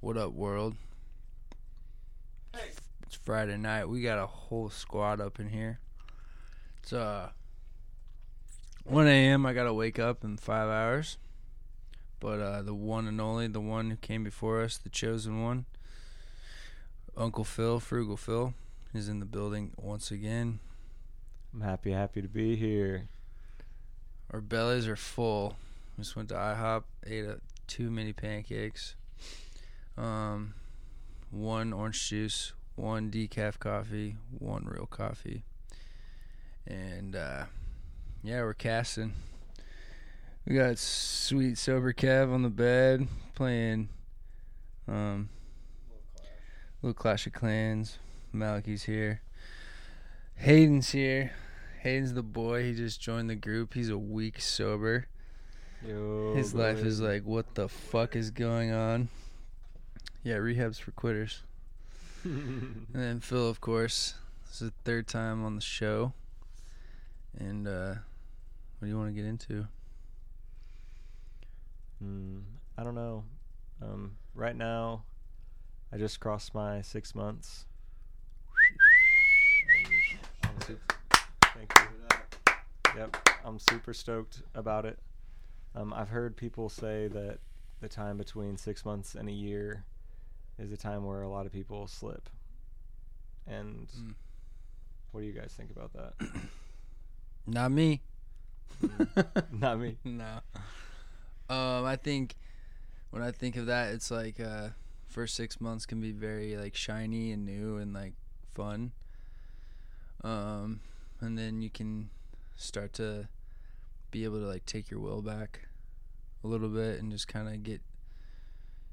What up, world? It's Friday night. We got a whole squad up in here. It's uh 1 a.m. I gotta wake up in five hours. But uh, the one and only, the one who came before us, the chosen one, Uncle Phil, Frugal Phil, is in the building once again. I'm happy, happy to be here. Our bellies are full. Just went to IHOP, ate a, two mini pancakes, um, one orange juice, one decaf coffee, one real coffee, and uh, yeah, we're casting. We got sweet sober Kev on the bed playing um, little Clash of Clans. Malachi's here. Hayden's here. Hayden's the boy. He just joined the group. He's a week sober. Yo, His life is like, what the fuck is going on? Yeah, rehab's for quitters. And then Phil, of course, this is the third time on the show. And uh, what do you want to get into? Hmm, I don't know. Um, right now, I just crossed my six months. I'm sup- Thank you. For that. Yep, I'm super stoked about it. Um, I've heard people say that the time between six months and a year is a time where a lot of people slip. And Mm. what do you guys think about that? Not me. Not me. no. Um, I think when I think of that, it's like uh, first six months can be very like shiny and new and like fun. Um, and then you can start to be able to like take your will back a little bit and just kind of get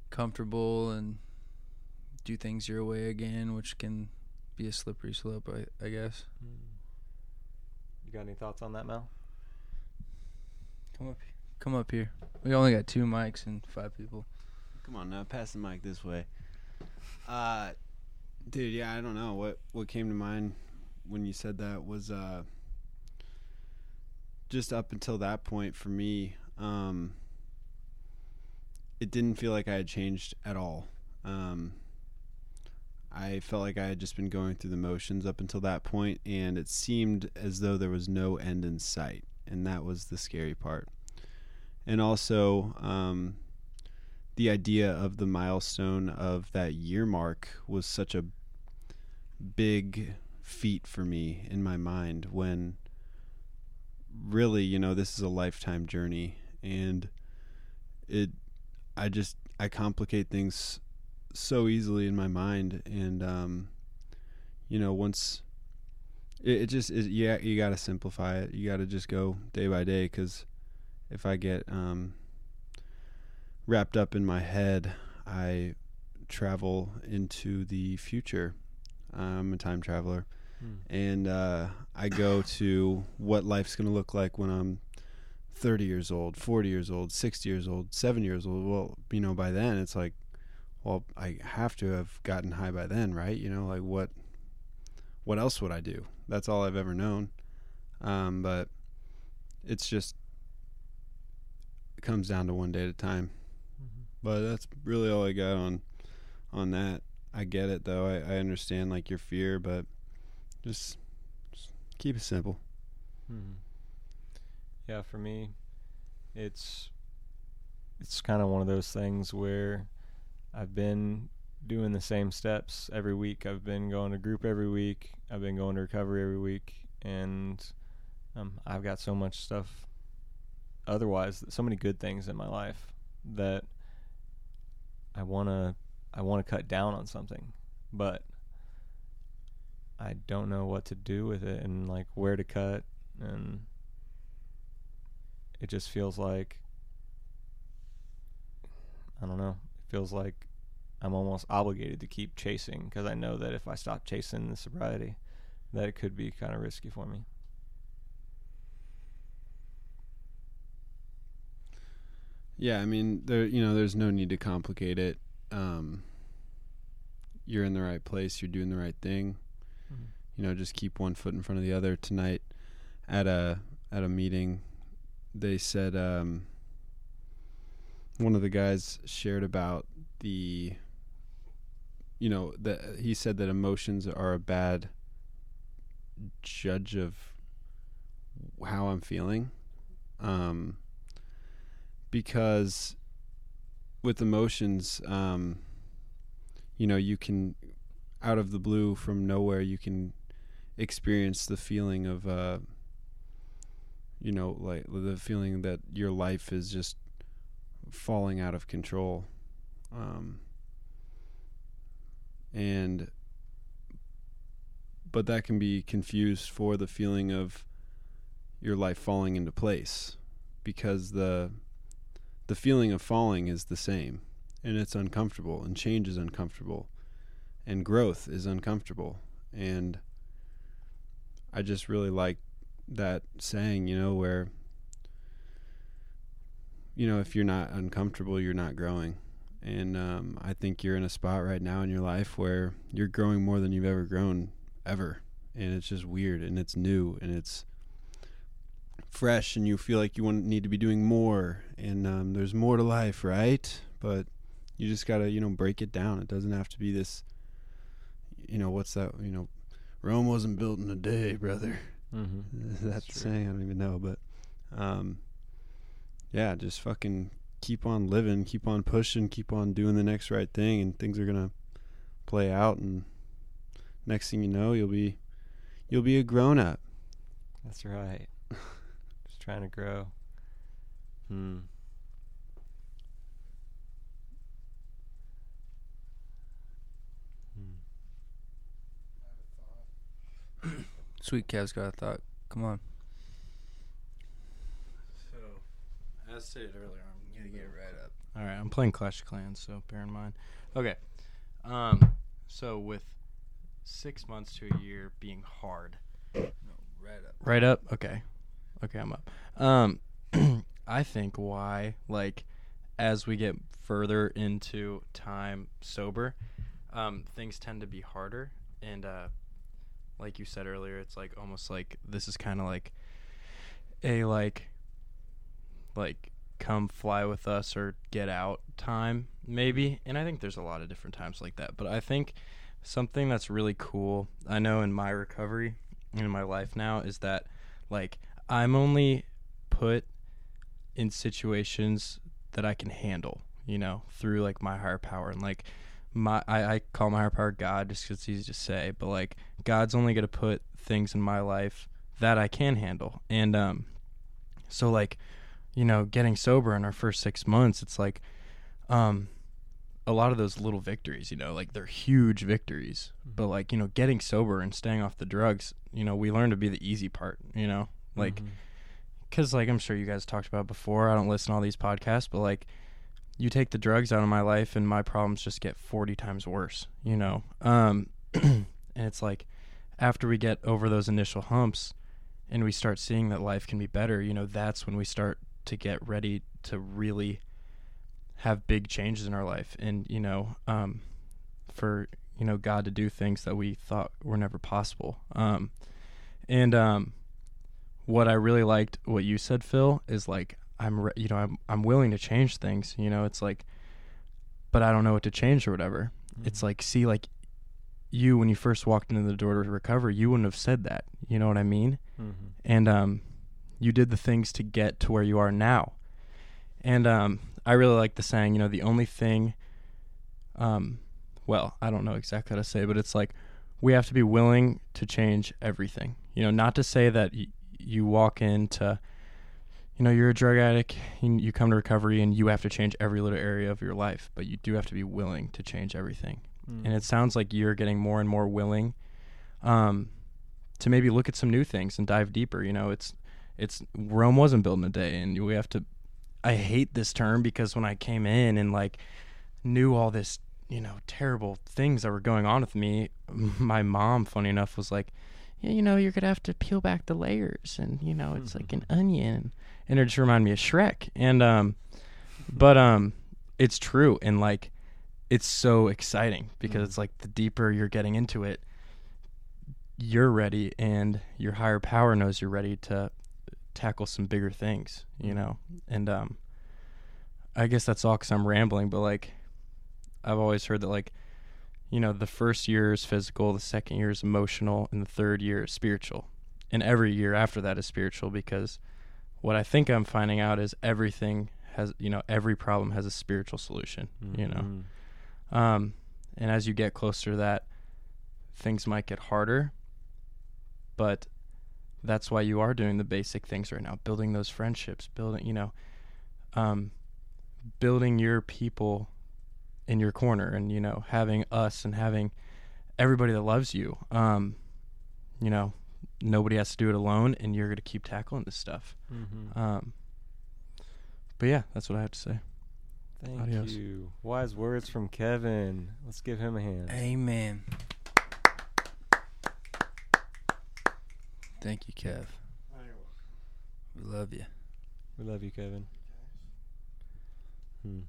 comfortable and do things your way again, which can be a slippery slope, I, I guess. Mm. You got any thoughts on that, Mel? Come up, come up here. We only got two mics and five people. Come on now, pass the mic this way. Uh, dude, yeah, I don't know what what came to mind when you said that was uh just up until that point for me. Um, it didn't feel like I had changed at all. Um, I felt like I had just been going through the motions up until that point, and it seemed as though there was no end in sight, and that was the scary part. And also, um, the idea of the milestone of that year mark was such a big feat for me in my mind when really you know this is a lifetime journey and it i just i complicate things so easily in my mind and um you know once it, it just is yeah you got to simplify it you got to just go day by day cuz if i get um wrapped up in my head, I travel into the future. I'm a time traveler, Hmm. and uh, I go to what life's going to look like when I'm 30 years old, 40 years old, 60 years old, 7 years old. Well, you know, by then it's like, well, I have to have gotten high by then, right? You know, like what what else would I do? That's all I've ever known. Um, but it's just it comes down to one day at a time. Mhm. But that's really all I got on on that. I get it though. I, I understand like your fear, but just, just keep it simple. Mhm. Yeah, for me, it's it's kind of one of those things where I've been doing the same steps every week. I've been going to group every week. I've been going to recovery every week, and um, I've got so much stuff. Otherwise, so many good things in my life that I wanna I wanna cut down on something, but I don't know what to do with it and like where to cut and it just feels like I don't know. Feels like I'm almost obligated to keep chasing because I know that if I stop chasing the sobriety, that it could be kind of risky for me. Yeah, I mean, there you know, there's no need to complicate it. Um, you're in the right place. You're doing the right thing. Mhm. You know, just keep one foot in front of the other. Tonight, at a at a meeting, they said um, one of the guys shared about the you know that he said that emotions are a bad judge of how I'm feeling. Um, because with emotions, um, you know, you can out of the blue from nowhere you can experience the feeling of uh you know like the feeling that your life is just falling out of control. Um and but that can be confused for the feeling of your life falling into place because the the feeling of falling is the same and it's uncomfortable and change is uncomfortable and growth is uncomfortable. And i just really like that saying you know where you know if you're not uncomfortable you're not growing. And um, i think you're in a spot right now in your life where you're growing more than you've ever grown ever. And it's just weird and it's new and it's fresh and you feel like you want need to be doing more. And um, there's more to life right? But you just gotta you know break it down. It doesn't have to be this you know what's that you know rome wasn't built in a day brother. Mm-hmm. that's true. saying i don't even know but um yeah just fucking keep on living keep on pushing keep on doing the next right thing and things are gonna play out and next thing you know you'll be you'll be a grown up That's right. Just trying to grow. Hmm. Hmm. Sweet Kev's got a thought. Come on. So, as stated earlier, I'm gonna get it right up. All right, I'm playing Clash of Clans, so bear in mind. Okay, um, so with six months to a year being hard, No, right up. right up. Okay, okay, I'm up. Um, I think why like as we get further into time sober, um, things tend to be harder, and uh, like you said earlier, it's like almost like this is kind of like a like like come fly with us or get out time maybe. And i think there's a lot of different times like that. But i think something that's really cool i know in my recovery and in my life now is that like i'm only put in situations that i can handle you know through like my higher power. And like my i, I call my higher power god just because it's easy to say. But like god's only going to put things in my life that i can handle. And um so like you know, getting sober in our first six months, it's like um a lot of those little victories, you know, like they're huge victories. But like, you know, getting sober and staying off the drugs, you know, we learn to be the easy part, you know? Like Mhm. cuz like I'm sure you guys talked about before, I don't listen to all these podcasts, but like you take the drugs out of my life and my problems just get 40 times worse, you know. Um and it's like after we get over those initial humps and we start seeing that life can be better, you know, that's when we start to get ready to really have big changes in our life. And you know um, for you know god to do things that we thought were never possible. Um, and um, what i really liked what you said phil is like i'm re- you know I'm, I'm willing to change things you know it's like but i don't know what to change or whatever. It's like see like you when you first walked into the door to recover you wouldn't have said that. You know what i mean? Mhm. and um, you did the things to get to where you are now. And um, I really like the saying, you know, the only thing, um, well, I don't know exactly how to say, but it's like we have to be willing to change everything. You know, not to say that y- you walk into, you know, you're a drug addict, you, you come to recovery, and you have to change every little area of your life, but you do have to be willing to change everything Mm. and it sounds like you're getting more and more willing um, to maybe look at some new things and dive deeper. You know, it's it's Rome wasn't built in a day, and we have to. I hate this term because when I came in and like knew all this, you know, terrible things that were going on with me, my mom, funny enough, was like, "Yeah, you know, you're gonna have to peel back the layers, and you know, it's like an onion." And it just reminded me of Shrek, and um, but um, it's true, and like it's so exciting because Mm. it's like the deeper you're getting into it, you're ready, and your higher power knows you're ready to tackle some bigger things, you know. And um, I guess that's all because I'm rambling, but like I've always heard that like you know, the first year is physical, the second year is emotional, and the third year is spiritual. And every year after that is spiritual because what I think I'm finding out is everything has, you know, every problem has a spiritual solution, you know. Mhm. Um, and as you get closer to that, things might get harder, but that's why you are doing the basic things right now, building those friendships, building, you know, um, building your people in your corner, and you know, having us and having everybody that loves you. Um, you know, nobody has to do it alone, and you're gonna keep tackling this stuff. Mhm. Um, but yeah, that's what I have to say. Thank adios. you. Wise words from Kevin. Let's give him a hand. Amen. Thank you, Kev. We love you. We love you, Kevin. Hmm.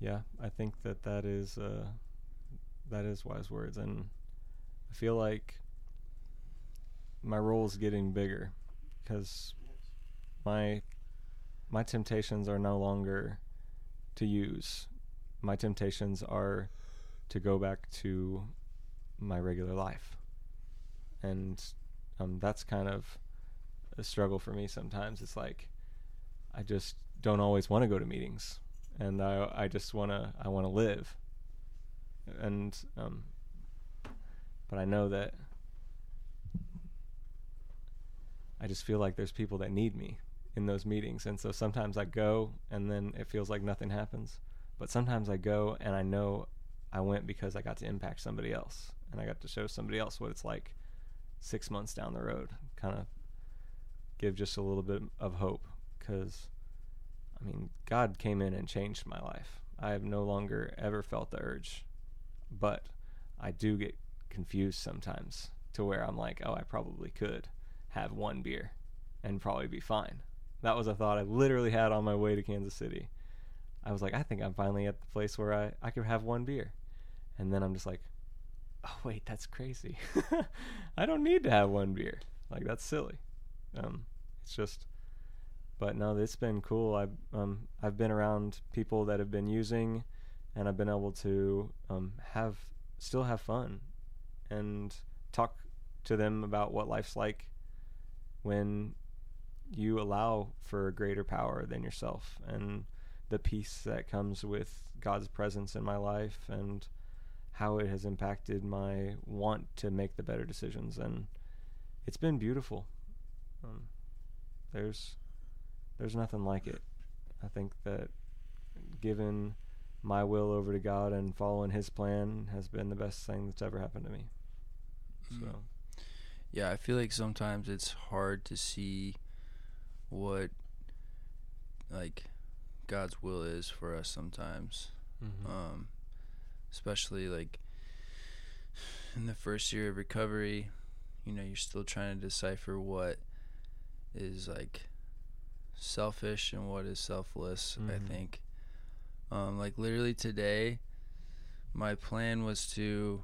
Yeah, I think that that is uh, that is wise words, and I feel like my role is getting bigger because my my temptations are no longer to use. My temptations are to go back to my regular life, and um, that's kind of a struggle for me sometimes. It's like I just don't always want to go to meetings, and I I just wanna I want to live, and um, but I know that I just feel like there's people that need me in those meetings, and so sometimes I go and then it feels like nothing happens, but sometimes I go and I know I went because I got to impact somebody else, and I got to show somebody else what it's like six months down the road, kind of give just a little bit of hope because I mean, God came in and changed my life. I have no longer ever felt the urge, but I do get confused sometimes to where I'm like, oh, I probably could have one beer and probably be fine. That was a thought I literally had on my way to Kansas City. I was like, I think I'm finally at the place where I, I could have one beer. And then I'm just like, oh, wait, that's crazy. I don't need to have one beer. Like, that's silly. Um, it's just, but no, it's been cool. I've um, I've been around people that have been using, and I've been able to um, have still have fun, and talk to them about what life's like when you allow for a greater power than yourself, and the peace that comes with God's presence in my life, and how it has impacted my want to make the better decisions, and it's been beautiful. Um, there's there's nothing like it. I think that giving my will over to God and following His plan has been the best thing that's ever happened to me. So Mm. Yeah, I feel like sometimes it's hard to see what like God's will is for us sometimes. Um especially like in the first year of recovery, you know, you're still trying to decipher what is like selfish and what is selfless, I Mhm. think. Um like literally today my plan was to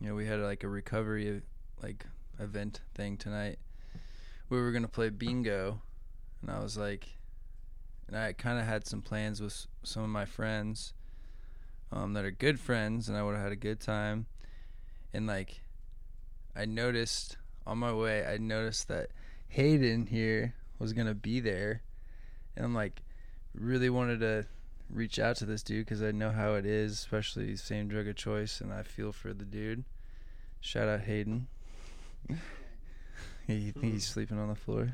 you know, we had like a recovery like event thing tonight. We were gonna play bingo, and I was like, and I kind of had some plans with some of my friends, um, that are good friends, and I would have had a good time. And like, I noticed on my way, I noticed that Hayden here was gonna be there, and I'm like, really wanted to reach out to this dude because I know how it is, especially same drug of choice, and I feel for the dude. Shout out Hayden. he think he's sleeping on the floor.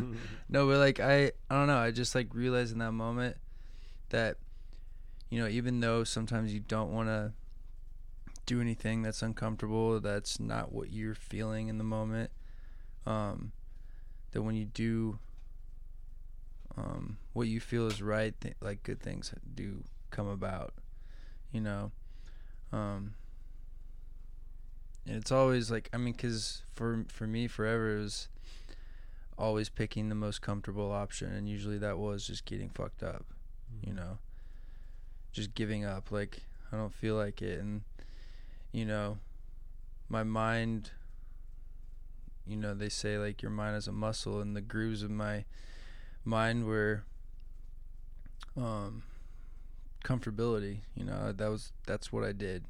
no, but like I, I don't know. I just like realized in that moment that, you know, even though sometimes you don't want to do anything that's uncomfortable, that's not what you're feeling in the moment. Um, that when you do, um, what you feel is right, th- like good things do come about. You know, um, and it's always like I mean, cause for for me forever it was always picking the most comfortable option, and usually that was just getting fucked up. You know, just giving up. Like I don't feel like it, and you know, my mind. You know, they say like your mind is a muscle, and the grooves of my mind were um comfortability. You know, that was that's what I did.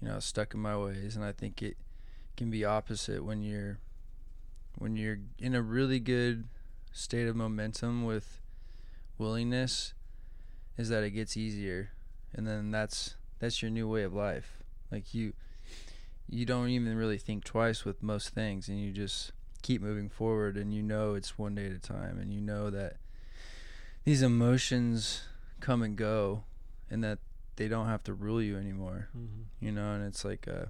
You know, I was stuck in my ways, and I think it can be opposite when you're when you're in a really good state of momentum with willingness is that it gets easier. And then that's that's your new way of life. Like you you don't even really think twice with most things and you just keep moving forward and you know it's one day at a time and you know that these emotions come and go and that they don't have to rule you anymore. Mm-hmm. you know and it's like uh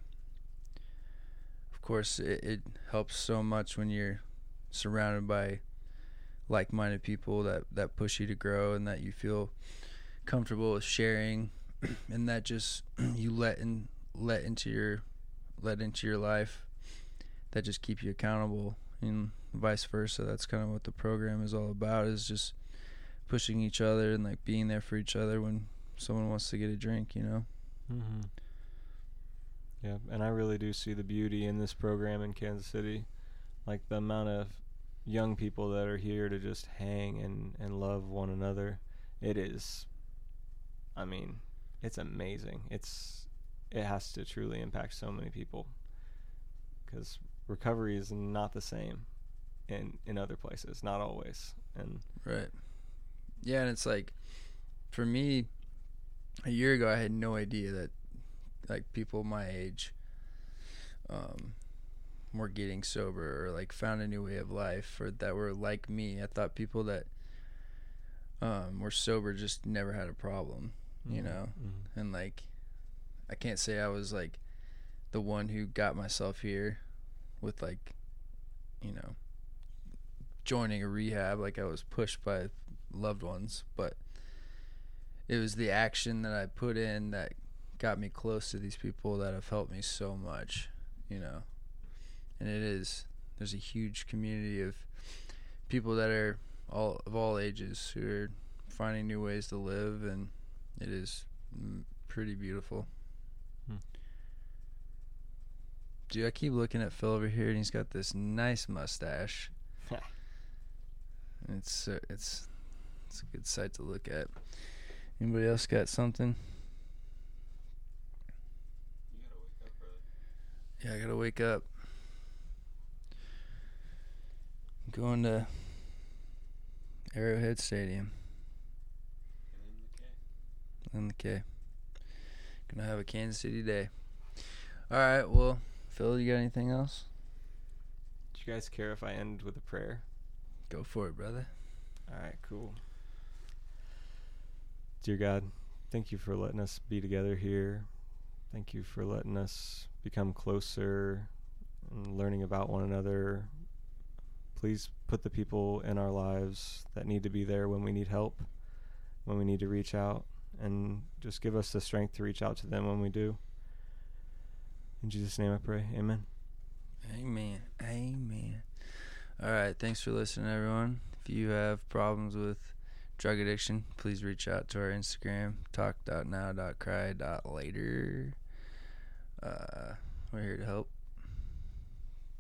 of course it, it helps so much when you're surrounded by like-minded people that that push you to grow and that you feel comfortable with sharing and that just you let in let into your let into your life that just keep you accountable and vice versa that's kind of what the program is all about is just pushing each other and like being there for each other when someone wants to get a drink you know Mm-hmm. Yeah, and I really do see the beauty in this program in Kansas City, like the amount of young people that are here to just hang and and love one another. It is, I mean, it's amazing. It's it has to truly impact so many people because recovery is not the same in in other places, not always, and Right. Yeah, and it's like for me a year ago I had no idea that like people my age um were getting sober or like found a new way of life or that were like me. I thought people that um were sober just never had a problem, you Mhm, know. mhm. And like I can't say I was like the one who got myself here with like you know joining a rehab like I was pushed by loved ones, but it was the action that I put in that got me close to these people that have helped me so much, you know. And it is there's a huge community of people that are all of all ages who are finding new ways to live and it is pretty beautiful. Hmm. Dude, I keep looking at Phil over here and he's got this nice mustache. It's uh, it's it's a good sight to look at. Anybody else got something? Yeah, I gotta wake up. I'm going to Arrowhead Stadium in the K. Gonna have a Kansas City day. All right, well, Phil, you got anything else? Do you guys care if I end with a prayer? Go for it, brother. All right, cool. Dear God, thank you for letting us be together here. Thank you for letting us become closer and learning about one another. Please put the people in our lives that need to be there when we need help, when we need to reach out, and just give us the strength to reach out to them when we do. In Jesus' name I pray. Amen. Amen. Amen. All right. Thanks for listening, everyone. If you have problems with drug addiction, please reach out to our Instagram, talk.now.cry.later. Uh, we're here to help.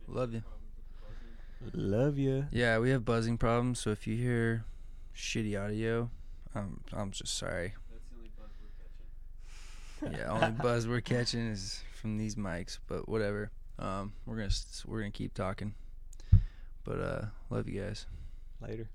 Love you. Love you. Yeah, we have buzzing problems, so if you hear shitty audio, um, I'm just sorry. Yeah, only buzz we're catching is from these mics, but whatever. Um, we're gonna we're gonna keep talking. But uh, love you guys. Later.